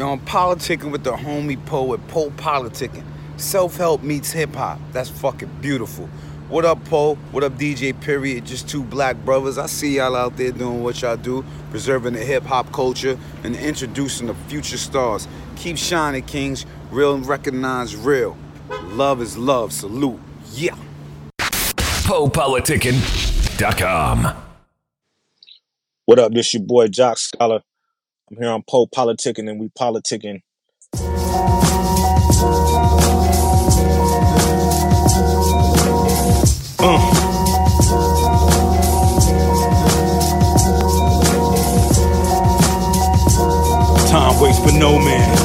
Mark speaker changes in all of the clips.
Speaker 1: Yo, I'm politicking with the homie poet, Poe Politicking. Self help meets hip hop. That's fucking beautiful. What up, Poe? What up, DJ Period? Just two black brothers. I see y'all out there doing what y'all do, preserving the hip hop culture and introducing the future stars. Keep shining, Kings. Real and recognize real. Love is love. Salute. Yeah.
Speaker 2: PoePoliticking.com.
Speaker 3: What up? This your boy Joc Scholar. I'm here on Poe Politicking and we politicking. Uh. Time waits for no man.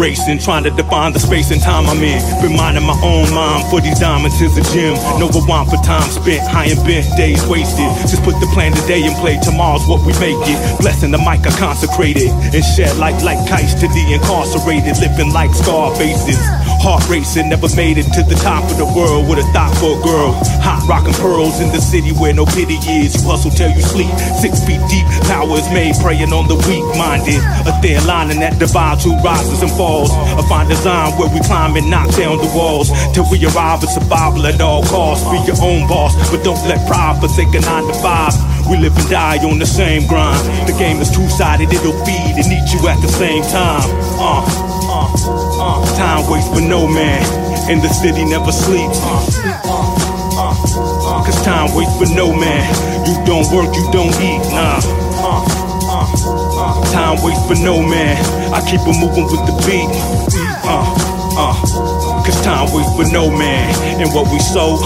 Speaker 3: Racing, trying to define the space and time I'm in. Been minding my own mind for these diamonds is a gym. No rewind for time spent, high and bent, days wasted. Just put the plan today and play tomorrow's what we make it. Blessing the mic I consecrated and shed light like kites to the incarcerated, living like scar faces. Heart racing, never made it to the top of the world with a thought for a girl. Hot rockin' pearls in the city where no pity is. You hustle till you sleep. Six feet deep, power is made, preying on the weak minded. A thin line in that divide, who rises and falls. A fine design where we climb and knock down the walls. Till we arrive at survival at all costs. Be your own boss, but don't let pride forsake a nine to five. We live and die on the same grind. The game is two sided, it'll feed and eat you at the same time. Uh, uh, uh. Time waits for no man, and the city never sleeps. Uh, uh, uh, Cause time waits for no man. You don't work, you don't eat, nah. Uh, uh, uh. Time waits for no man. I keep it moving with the beat. Uh, uh. Cause time waits for no man. And what we sow.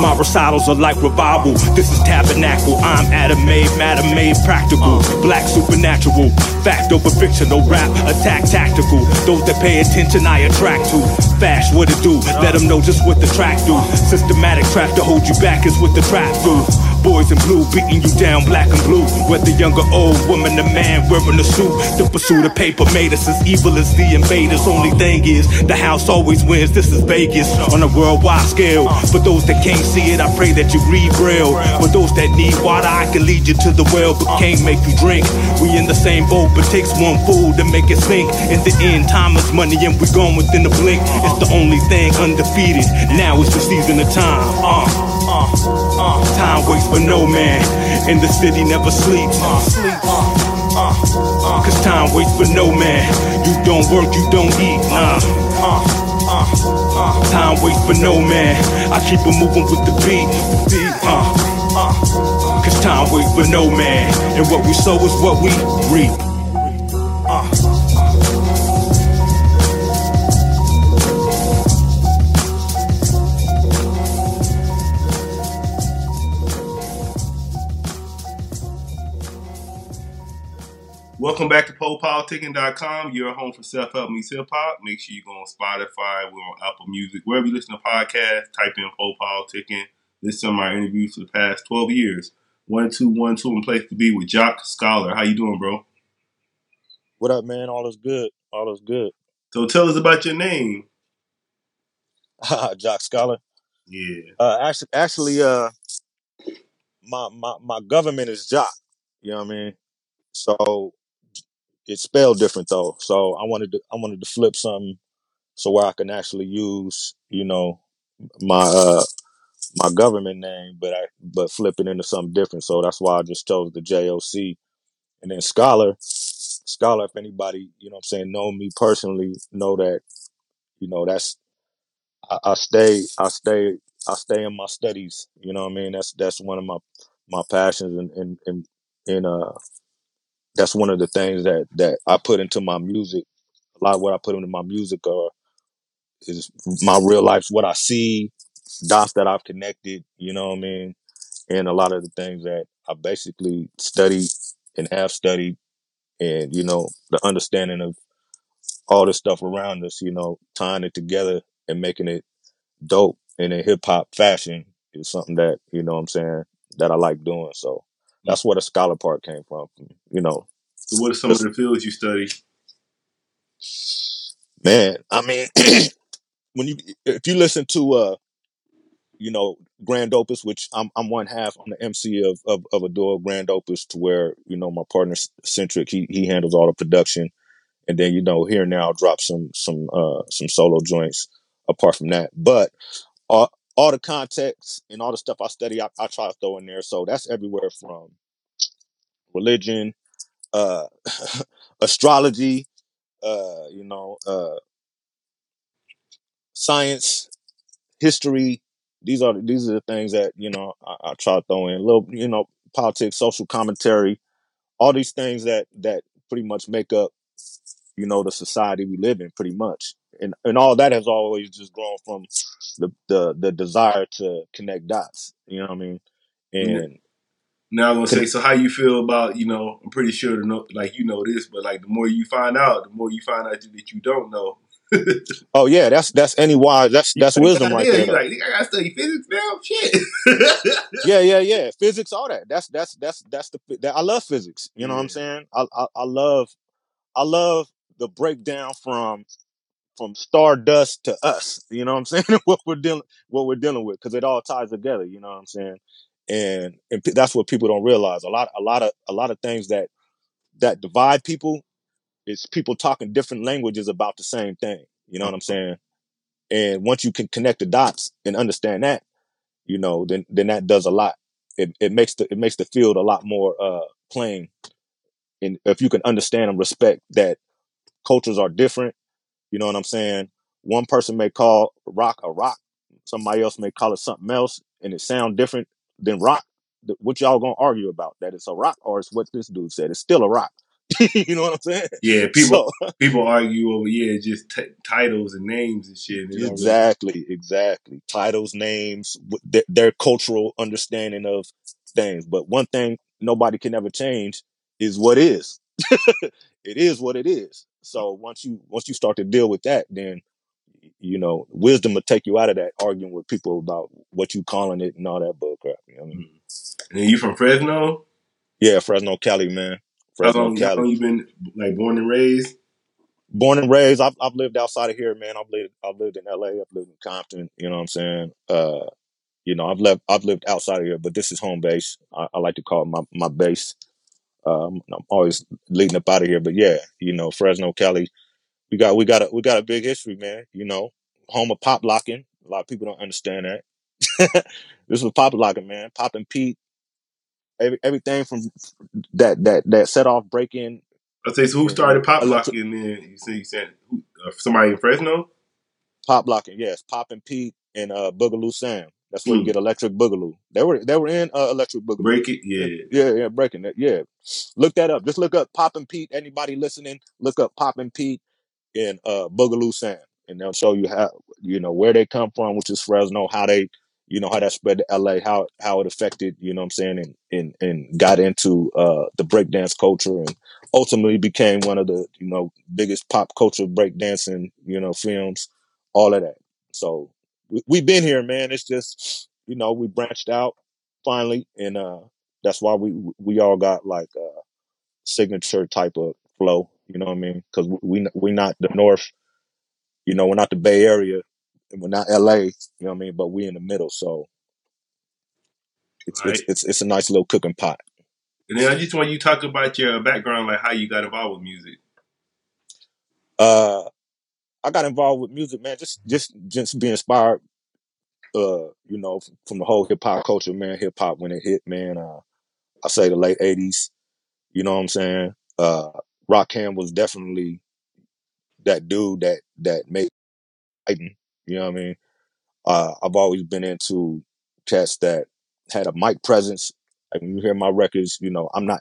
Speaker 3: My recitals are like revival. This is tabernacle. I'm Adam made, matter made practical. Black supernatural. Fact over fiction, no rap. Attack tactical. Those that pay attention, I attract to. Fast, what it do? Let them know just what the track do. Systematic trap to hold you back is what the trap do. Boys in blue beating you down black and blue. Whether young or old, woman or man wearing a suit. The pursuit of paper made us as evil as the invaders. Only thing is, the house always wins. This is Vegas on a worldwide scale. For those that can't see it, I pray that you read braille. For those that need water, I can lead you to the well, but can't make you drink. We in the same boat, but takes one fool to make it sink. In the end, time is money, and we gone within a blink. It's the only thing undefeated. Now is the season of time. Uh, uh, uh. Time waits for no man, and the city never sleeps. Uh, uh, uh, Cause time waits for no man. You don't work, you don't eat. Nah. Time waits for no man. I keep it moving with the beat. Uh. Cause time waits for no man, and what we sow is what we reap.
Speaker 4: Welcome back to PoePoliticking.com, your home for self help meets hip hop. Make sure you go on Spotify, we're on Apple Music, wherever you listen to podcasts, type in Poe Politicking. Listen to my interviews for the past 12 years. One, two, one, two, in place to be with Joc Scholar. How you doing, bro?
Speaker 3: What up, man? All is good. All is good.
Speaker 4: So tell us about your name.
Speaker 3: Joc Scholar.
Speaker 4: Yeah.
Speaker 3: Uh, actually, actually, uh, my my my government is Jock. You know what I mean? So it's spelled different though. So I wanted to I wanted to flip something so where I can actually use you know my uh my government name, but I but flip it into something different. So that's why I just chose the JOC. And then Scholar, Scholar. If anybody you know what I'm saying know me personally, know that you know that's I, I stay I stay I stay in my studies. You know what I mean? That's that's one of my my passions and and and, and uh that's one of the things that that I put into my music. A lot of what I put into my music uh, is my real life, what I see, dots that I've connected. You know what I mean? And a lot of the things that I basically study and have studied, and you know the understanding of all the stuff around us. You know, tying it together and making it dope in a hip hop fashion is something that you know what I'm saying that I like doing. So that's where the scholar part came from. You know,
Speaker 4: So what are some of the fields you study?
Speaker 3: man. I mean, when you if you listen to uh
Speaker 5: you know, Grand Opus, which I'm I'm one half on the MC of of, of a duo Grand Opus, to where you know my partner Centric, he he handles all the production, and then you know here and now I'll drop some some uh some solo joints apart from that, but all all the context and all the stuff I study, I, I try to throw in there. So that's everywhere from religion, uh, astrology, uh, you know, uh, science, history. These are these are the things that you know I, I try to throw in. A little, you know, politics, social commentary, all these things that that pretty much make up you know the society we live in, pretty much. And and all that has always just grown from the the the desire to connect dots. You know what I mean? And
Speaker 4: Now I'm gonna say, so how you feel about, you know, I'm pretty sure to know like you know this, but like the more you find out, the more you find out that you don't know.
Speaker 5: oh yeah, that's that's any wise. That's that's
Speaker 4: You
Speaker 5: wisdom right there.
Speaker 4: Like, I gotta study physics now? Shit.
Speaker 5: yeah, yeah, yeah. Physics, all that. That's that's that's that's the that, I love physics. You know what I'm saying? I, I I love I love the breakdown from from stardust to us. You know what I'm saying? what we're dealing what we're dealing with because it all ties together. You know what I'm saying? And and pe- that's what people don't realize. A lot a lot of a lot of things that that divide people is people talking different languages about the same thing. You know what I'm saying? And once you can connect the dots and understand that, you know, then then that does a lot. It it makes the it makes the field a lot more uh plain. And if you can understand and respect that cultures are different, you know what I'm saying? One person may call rock a rock, somebody else may call it something else, and it sound different than rock. What y'all gonna argue about? That it's a rock or it's what this dude said? It's still a rock. you know what I'm saying?
Speaker 4: Yeah, people
Speaker 5: So
Speaker 4: people argue over yeah, just t- titles and names and shit. And don't really-
Speaker 5: exactly, exactly. Titles, names, their, their cultural understanding of things. But one thing nobody can ever change is what is. it is what it is. So once you once you start to deal with that, then you know wisdom will take you out of that arguing with people about what you calling it and all that bull crap. You know I mean?
Speaker 4: And you from Fresno?
Speaker 5: Yeah, Fresno, Cali, man.
Speaker 4: How
Speaker 5: Fresno,
Speaker 4: long, how long
Speaker 5: Cali.
Speaker 4: you been like born and raised?
Speaker 5: Born and raised. I've I've lived outside of here, man. I've lived I've lived in L.A. I've lived in Compton. You know what I'm saying? Uh, you know, I've lived I've lived outside of here, but this is home base. I, I like to call it my my base. Um, I'm always leading up out of here, but yeah, you know, Fresno, Cali. We got we got a we got a big history, man. You know, home of pop locking. A lot of people don't understand that. this was pop locking, man. Popin' Pete. Every, everything from that that that set off break in.
Speaker 4: I say, so who started pop locking? Then you say you said uh, somebody in Fresno.
Speaker 5: Pop locking, yes. Popin' Pete and uh, Boogaloo Sam. That's where
Speaker 4: Hmm.
Speaker 5: you get Electric Boogaloo. They were they were in uh, Electric Boogaloo.
Speaker 4: Break it, yeah.
Speaker 5: Yeah, yeah, breaking it. Yeah. Look that up. Just look up Popin' Pete. Anybody listening, look up Popin' Pete and uh Boogaloo Sam. And they'll show you how you know where they come from, which is Fresno, how they you know how that spread to LA, how how it affected, you know what I'm saying, and and, and got into uh the breakdance culture and ultimately became one of the, you know, biggest pop culture breakdancing, you know, films, all of that. So we, we've been here, man. It's just, you know, we branched out finally and uh that's why we we all got like a signature type of flow. You know what I mean? Because we we not the North. You know, we're not the Bay Area, and we're not LA. You know what I mean? But we in the middle, so it's it's it's, it's a nice little cooking pot.
Speaker 4: And then I just want you to talk about your background, like how you got involved with music.
Speaker 5: Uh, I got involved with music, man. Just just just be inspired. Uh, you know, from the whole hip hop culture, man. Hip hop when it hit, man. Uh, I say the late '80s. You know what I'm saying? Uh, Rakim was definitely that dude that that made fighting. You know what I mean? Uh, I've always been into cats that had a mic presence. Like when you hear my records, you know, I'm not.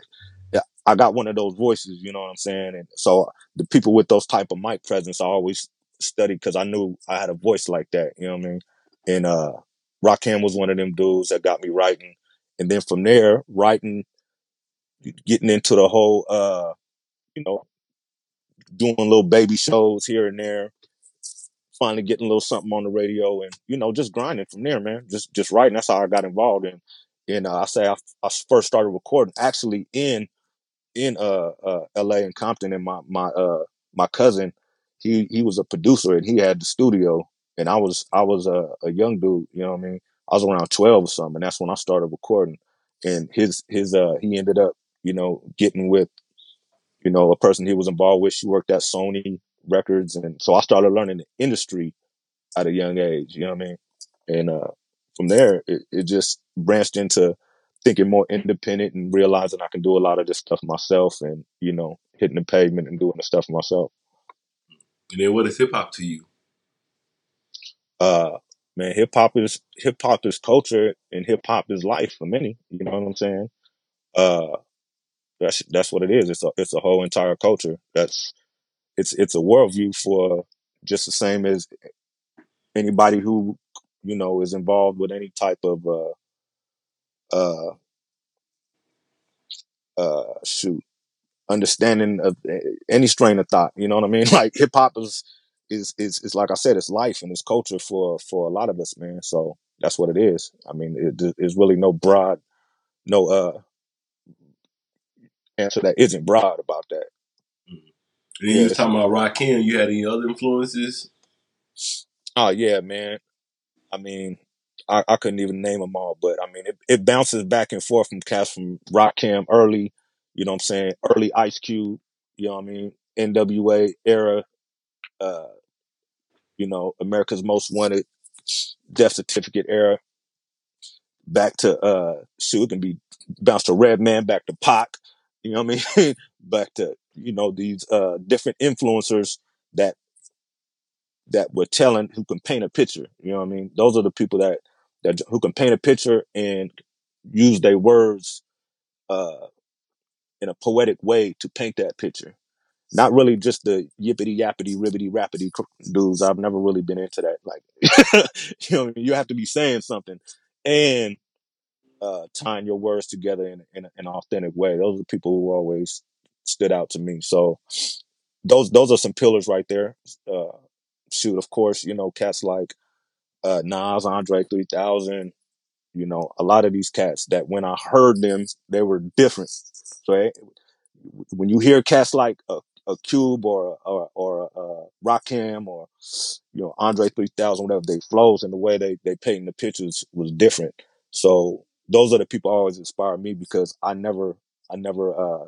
Speaker 5: I got one of those voices. You know what I'm saying? And so the people with those type of mic presence, I always studied because I knew I had a voice like that. You know what I mean? And uh, Rakim was one of them dudes that got me writing. And then from there, writing, getting into the whole, uh, you know, doing little baby shows here and there, finally getting a little something on the radio and, you know, just grinding from there, man. Just, just writing. That's how I got involved in. And uh, I say I, I first started recording actually in, in, uh, uh, LA and Compton and my, my, uh, my cousin, he, he was a producer and he had the studio and I was, I was a, a young dude, you know what I mean? I was around twelve or something, and that's when I started recording. And his his uh he ended up you know getting with you know a person he was involved with. She worked at Sony Records, and so I started learning the industry at a young age. You know what I mean? And uh, from there, it, it just branched into thinking more independent and realizing I can do a lot of this stuff myself, and you know hitting the pavement and doing the stuff myself.
Speaker 4: And then what is hip hop to you?
Speaker 5: uh man hip hop is hip hop is culture and hip hop is life for many you know what i'm saying uh that's that's what it is it's a it's a whole entire culture that's it's it's a worldview for just the same as anybody who you know is involved with any type of uh uh uh shoot understanding of any strain of thought you know what i mean like hip hop is is is is like i said it's life and it's culture for for a lot of us man so that's what it is i mean it, there's really no broad no uh answer that isn't broad about that.
Speaker 4: And then you
Speaker 5: Yeah.
Speaker 4: was talking about Rakim. You had any other influences?
Speaker 5: Oh yeah, man. I mean, I, I couldn't even name them all, but I mean, it, it bounces back and forth from cats from Rakim early, you know what I'm saying? Early Ice Cube, you know what I mean? NWA era, uh, you know, America's Most Wanted, Death Certificate era, back to uh, shoot, it can be bounced to Redman, back to Pac, you know what I mean? back to you know these uh different influencers that that were telling who can paint a picture. You know what I mean? Those are the people that that who can paint a picture and use their words uh, in a poetic way to paint that picture. Not really just the yippity yappity ribbity rappity dudes. I've never really been into that. Like, you know, you have to be saying something and uh, tying your words together in, in, an authentic way. Those are people who always stood out to me. So those those are some pillars right there. Uh, shoot, of course, you know, cats like uh, Nas, Andre 3000, you know, a lot of these cats that when I heard them, they were different. So eh, when you hear cats like a, a Cube or or, or a, a Rakim or, you know, Andre 3000, whatever, they flows and the way they, they paint the pictures was different. So those are the people always inspire me because I never, I never, uh,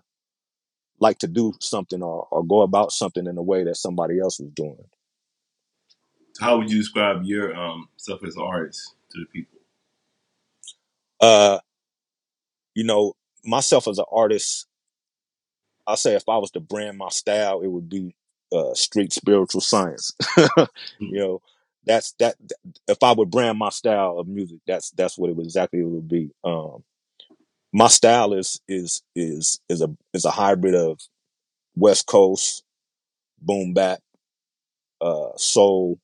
Speaker 5: like to do something or, or go about something in a way that somebody else was doing.
Speaker 4: How would you describe your um, self as an artist to the people?
Speaker 5: Uh, you know, myself as an artist, I say if I was to brand my style, it would be uh, street spiritual science. you know, that's that. If I would brand my style of music, that's that's what it would exactly it would be. Um, my style is is is is a is a hybrid of West Coast boom bap, uh, soul,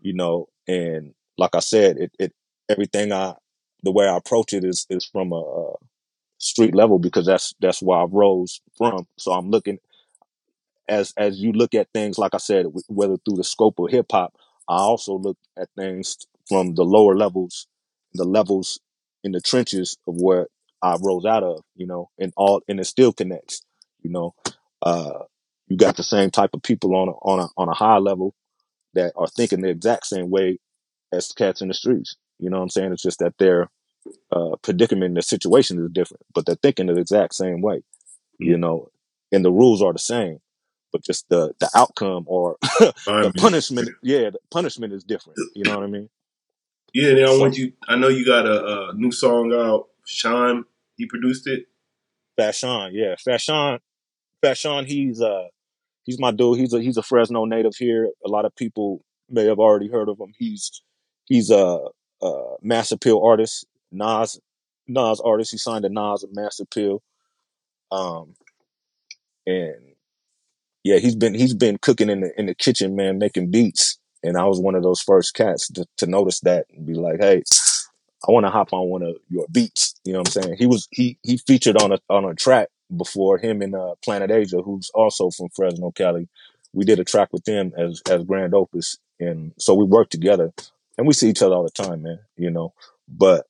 Speaker 5: you know, and like I said, it it everything I the way I approach it is is from a, a street level because that's that's where I rose from. So I'm looking as as you look at things, like I said, whether through the scope of hip hop, I also look at things from the lower levels, the levels in the trenches of where I rose out of, you know, and all and it still connects, you know. Uh, you got the same type of people on a, on a on a high level that are thinking the exact same way as cats in the streets. You know what I'm saying? It's just that their uh, predicament, their situation is different, but they're thinking the exact same way you know, and the rules are the same, but just the the outcome or the
Speaker 4: Environment.
Speaker 5: punishment, yeah, the punishment is different. You know what I mean?
Speaker 4: Yeah, and I want you. I know you got a, a new song out. Sean, he produced it.
Speaker 5: Fashawn, yeah, Fashawn, Fashawn, he's uh he's my dude. He's a he's a Fresno native here. A lot of people may have already heard of him. He's he's a, a mass appeal artist, Nas Nas artist. He signed to Nas and mass appeal. Um, and yeah, he's been he's been cooking in the in the kitchen, man, making beats. And I was one of those first cats to, to notice that and be like, hey, I want to hop on one of your beats. You know what I'm saying? He was he he featured on a on a track before him and uh, Planet Asia, who's also from Fresno, Cali. We did a track with them as as Grand Opus, and so we worked together, and we see each other all the time, man. You know, but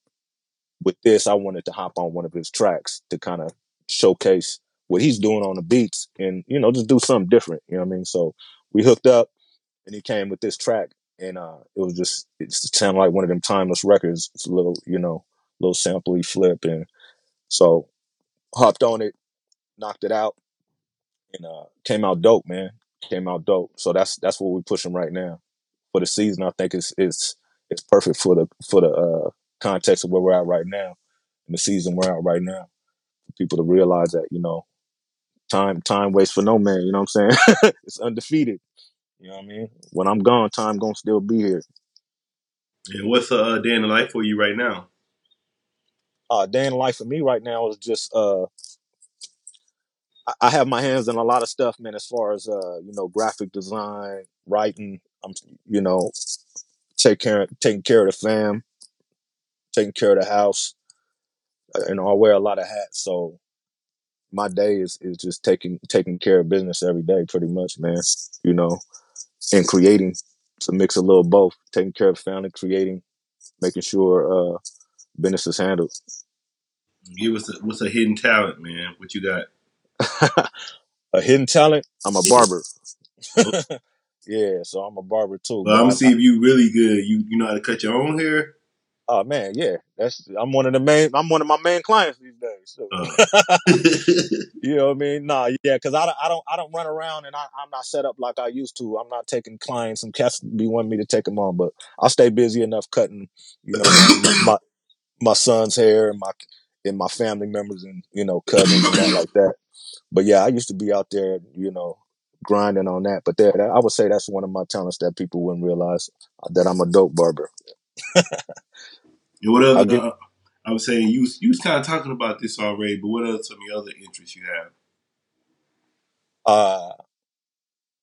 Speaker 5: with this, I wanted to hop on one of his tracks to kind of showcase what he's doing on the beats, and you know, just do something different. You know what I mean? So we hooked up, and he came with this track, and uh, it was just it sounded like one of them timeless records. It's a little, you know, little sampley flip, and so hopped on it, knocked it out, and uh, came out dope, man. Came out dope. So that's that's what we're pushing right now for the season. I think it's it's it's perfect for the for the uh, context of where we're at right now, in the season we're at right now. For people to realize that you know time time waits for no man. You know what I'm saying? it's undefeated. You know what I mean? When I'm gone, time gonna still be here.
Speaker 4: And what's a uh, day in the life for you right now?
Speaker 5: Uh, day in the life for me right now is just uh, I, have my hands in a lot of stuff, man. As far as uh, you know, graphic design, writing. I'm you know, take care taking care of the fam, taking care of the house, uh, and I wear a lot of hats. So my day is is just taking taking care of business every day, pretty much, man. You know, and creating. A mix a little both. Taking care of family, creating, making sure uh, business is handled.
Speaker 4: Give us a, what's a hidden talent, man? What you got?
Speaker 5: a hidden talent. I'm a barber. yeah, so I'm a barber too.
Speaker 4: Well, I'm gonna see if you really good. You you know how to cut your own hair?
Speaker 5: Oh man, yeah. That's I'm one of the main. I'm one of my main clients these days. So.
Speaker 4: Uh.
Speaker 5: you know what I mean? Nah, yeah, because I don't, I don't, I don't run around and I, I'm not set up like I used to. I'm not taking clients. Some cats be wanting me to take them on, but I stay busy enough cutting, you know, my my son's hair and my and my family members and you know cousins and that like that. But yeah, I used to be out there, you know, grinding on that. But that, I would say that's one of my talents that people wouldn't realize that I'm a dope barber.
Speaker 4: And what other?
Speaker 5: get-
Speaker 4: Uh, I was saying you you was kind of talking about this already, but what are some of your other interests you have?
Speaker 5: Uh,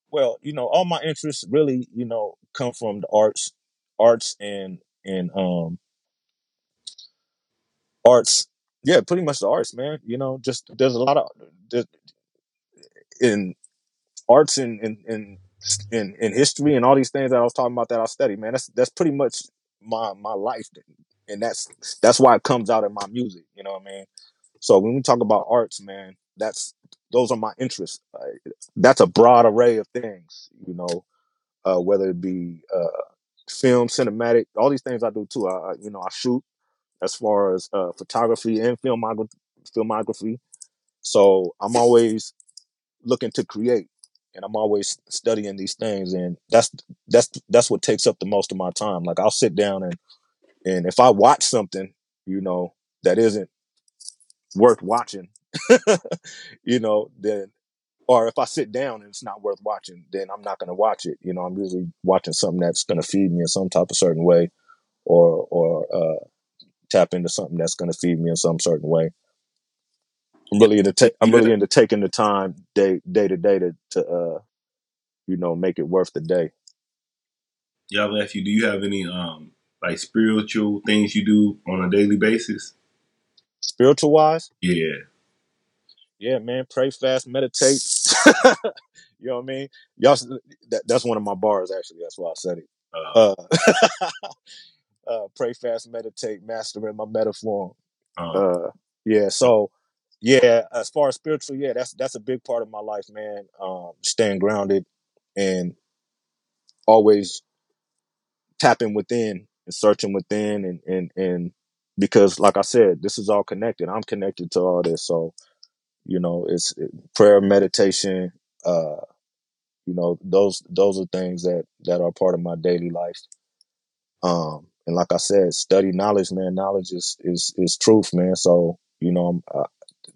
Speaker 5: well, you know, all my interests really, you know, come from the arts, arts and and um arts. Yeah, pretty much the arts, man. You know, just there's a lot of there's- in arts and in in in in history and all these things that I was talking about that I study, man. That's that's pretty much my my life, and that's that's why it comes out in my music. You know what I mean? So when we talk about arts, man, that's those are my interests. That's a broad array of things. You know, uh, whether it be uh, film, cinematic, all these things I do too. I, you know I shoot as far as uh, photography and. Filmography. So I'm always looking to create, and I'm always studying these things, and that's that's that's what takes up the most of my time. Like I'll sit down and and if I watch something, you know, that isn't worth watching, you know, then or if I sit down and it's not worth watching, then I'm not going to watch it. You know, I'm usually watching something that's going to feed me in some type of certain way, or or uh, tap into something that's going to feed me in some certain way. I'm really into ta- I'm really into taking the time day day to day to to uh, you know make it worth the day.
Speaker 4: Yeah, I'll ask you. Do you have any um like spiritual things you do on a daily basis?
Speaker 5: Spiritual wise,
Speaker 4: Yeah.
Speaker 5: yeah, man, pray fast, meditate. you know what I mean? Y'all, s- that, that's one of my bars actually. That's why I said it.
Speaker 4: Uh,
Speaker 5: Uh, uh, pray fast, meditate, mastering my metaphor.
Speaker 4: uh,
Speaker 5: Uh, yeah, so yeah, as far as spiritual, yeah, that's that's a big part of my life, man. Um, staying grounded and always tapping within and searching within and and and because like I said, this is all connected. I'm connected to all this, so you know, it's it, prayer, meditation. Uh, you know, those those are things that that are part of my daily life. Um, and like I said, study knowledge, man. Knowledge is is is truth, man. So you know, I'm,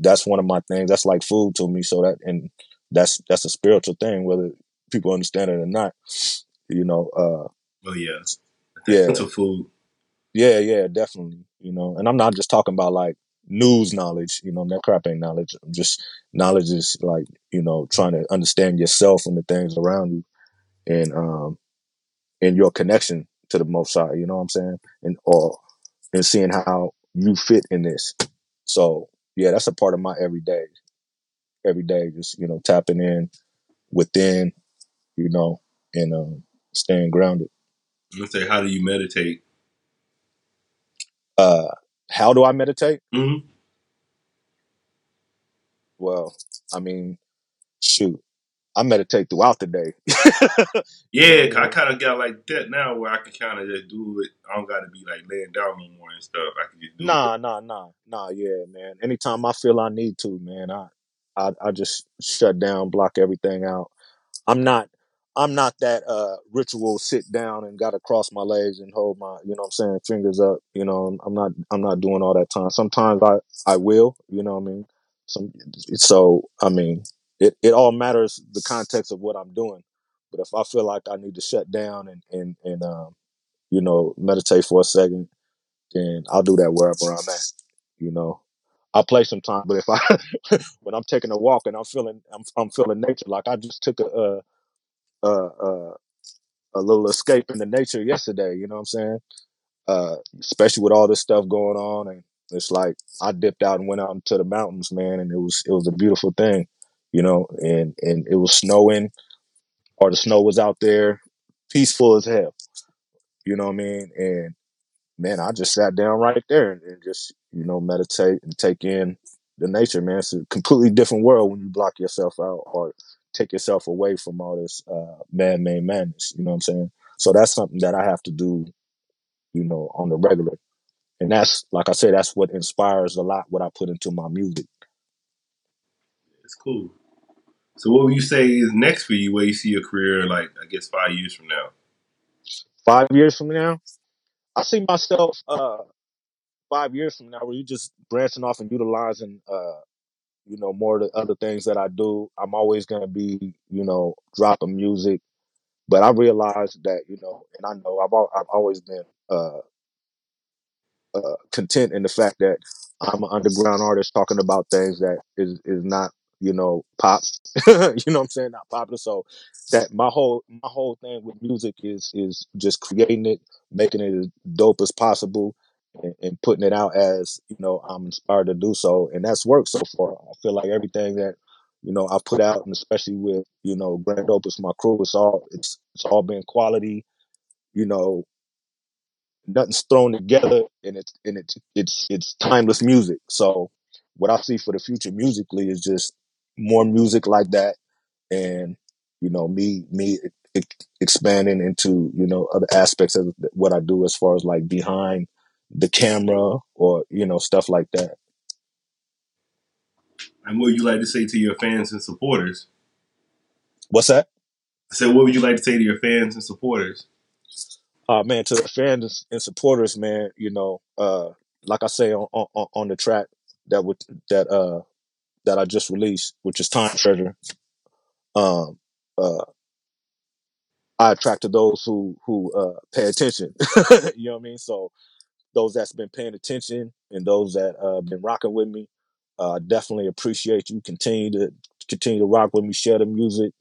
Speaker 5: that's one of my things. That's like food to me. So that and that's that's a spiritual thing, whether people understand it or not. You know, uh,
Speaker 4: oh yeah.
Speaker 5: Yeah.
Speaker 4: Mental food.
Speaker 5: yeah, yeah, definitely. You know, and I'm not just talking about like news knowledge. You know, that crap ain't knowledge. I'm just knowledge is like you know trying to understand yourself and the things around you, and um, and your connection to the Most High. You know what I'm saying? And or and seeing how you fit in this. So yeah, that's a part of my everyday. Every day, just you know, tapping in within, you know, and um, staying grounded.
Speaker 4: I'm gonna say, how do you meditate?
Speaker 5: Uh, how do I meditate?
Speaker 4: Mm-hmm.
Speaker 5: Well, I mean, shoot. I meditate throughout the day.
Speaker 4: Yeah, 'cause I kind of got like that now, where I can kind of just do it. I don't got to be like laying down no more and stuff. I can just do it.
Speaker 5: Nah, nah, nah, nah. Yeah, man. Anytime I feel I need to, man, I, I, I just shut down, block everything out. I'm not, I'm not that uh ritual sit down and gotta cross my legs and hold my, you know, what I'm saying, fingers up. You know, I'm, I'm not, I'm not doing all that time. Sometimes I, I will. You know, what I mean, some. So I mean, it, it all matters the context of what I'm doing. But if I feel like I need to shut down and and and um, you know, meditate for a second then I'll do that wherever I'm at. You know, I play sometimes, but if I when I'm taking a walk and I'm feeling I'm I'm feeling nature, like I just took a a a, a, little escape into nature yesterday. You know what I'm saying? Uh, especially with all this stuff going on, and it's like I dipped out and went out into the mountains, man, and it was it was a beautiful thing. You know, and and it was snowing, or the snow was out there, peaceful as hell. You know what I mean? And man, I just sat down right there and, and just, you know, meditate and take in the nature, man. It's a completely different world when you block yourself out or take yourself away from all this uh, man-made madness. You know what I'm saying? So that's something that I have to do, you know, on the regular. And that's, like I said, that's what inspires a lot what I put into my music.
Speaker 4: It's cool. So, what would you say is next for you? Where you see your career, like I guess five years from now?
Speaker 5: Five years from now, I see myself uh, five years from now where you just branching off and utilizing uh, you know, more of the other things that I do. I'm always gonna be, you know, dropping music. But I realize that, you know, and I know I've I've always been uh, uh, content in the fact that I'm an underground artist talking about things that is is not, you know, pop. you know what I'm saying? Not popular. So that my whole my whole thing with music is is just creating it, making it as dope as possible, and, and putting it out as you know I'm inspired to do so, and that's worked so far. I feel like everything that you know I've put out, and especially with you know Grand Opus, my crew, it's all it's it's all been quality. You know, nothing's thrown together and it's and it's it's it's timeless music. So what I see for the future musically is just more music like that and you know me me e- expanding into you know other aspects of what I do as far as like behind the camera or you know stuff like that.
Speaker 4: And what would you like to say to your fans and supporters?
Speaker 5: What's that?
Speaker 4: I said, what would you like to say to your fans and supporters?
Speaker 5: Uh man, to the fans and supporters, man, you know, uh like I say on on, on the track that would that uh that I just released, which is Time Treasure. Um uh I attracted those who who uh, pay attention. you know what I mean? So those that's been paying attention and those that uh, been rocking with me, uh, definitely appreciate you. Continue to continue to rock with me, share the music,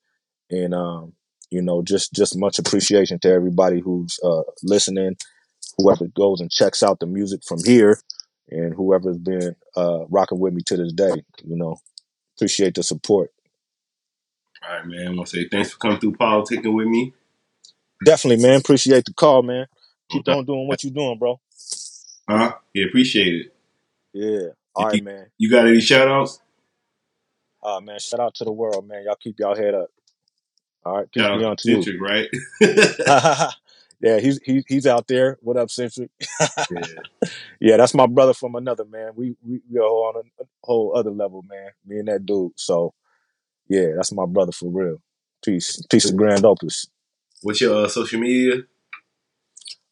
Speaker 5: and um, you know, just just much appreciation to everybody who's uh, listening, whoever goes and checks out the music from here, and whoever's been uh, rocking with me to this day. You know, appreciate the support.
Speaker 4: All right, man. I want to say thanks for coming through politicking with me.
Speaker 5: Definitely, man. Appreciate the call, man. Keep
Speaker 4: Okay.
Speaker 5: on doing what you're doing, bro.
Speaker 4: Huh? Yeah, appreciate it.
Speaker 5: Yeah. All right, man.
Speaker 4: You got any shout outs?
Speaker 5: Uh, man, shout out to the world, man. Y'all keep y'all head up. All right, peace
Speaker 4: Shout
Speaker 5: be on
Speaker 4: to
Speaker 5: you.
Speaker 4: Right?
Speaker 5: yeah, he's he, he's out there. What up, Centric?
Speaker 4: yeah.
Speaker 5: yeah, that's my brother from another man. We we we are on a, whole other level, man. Me and that dude. So yeah, that's my brother for real. Peace, peace to Grand Opus.
Speaker 4: What's your uh, social media?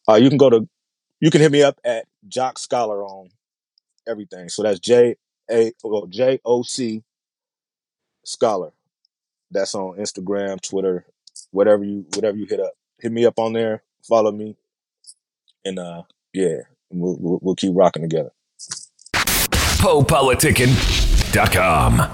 Speaker 5: Uh, you can go to you can hit me up at Joc Scholar on everything. So that's J A well, J O C Scholar. That's on Instagram, Twitter, whatever you whatever you hit up. Hit me up on there. Follow me, and uh, yeah, we'll, we'll, we'll keep rocking together.
Speaker 2: PoePoliticking.com.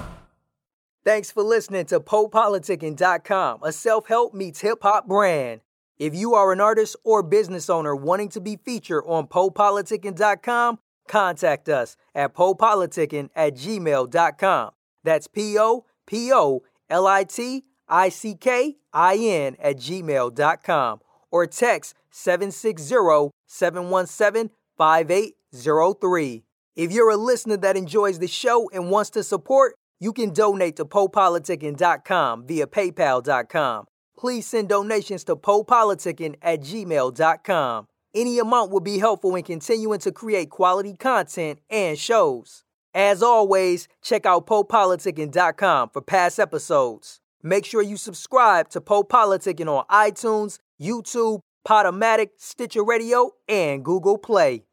Speaker 6: Thanks for listening to PoePoliticking.com, a self help meets hip hop brand. If you are an artist or business owner wanting to be featured on PoePoliticking.com, contact us at PoePoliticking at gmail.com. That's P O P O L I T I C K I N at gmail.com or text 760 717 5803. If you're a listener that enjoys the show and wants to support, You can donate to PoePoliticking.com via PayPal.com. Please send donations to PoePoliticking at gmail.com. Any amount will be helpful in continuing to create quality content and shows. As always, check out PoePoliticking.com for past episodes. Make sure you subscribe to Poe Politicking on iTunes, YouTube, Podomatic, Stitcher Radio, and Google Play.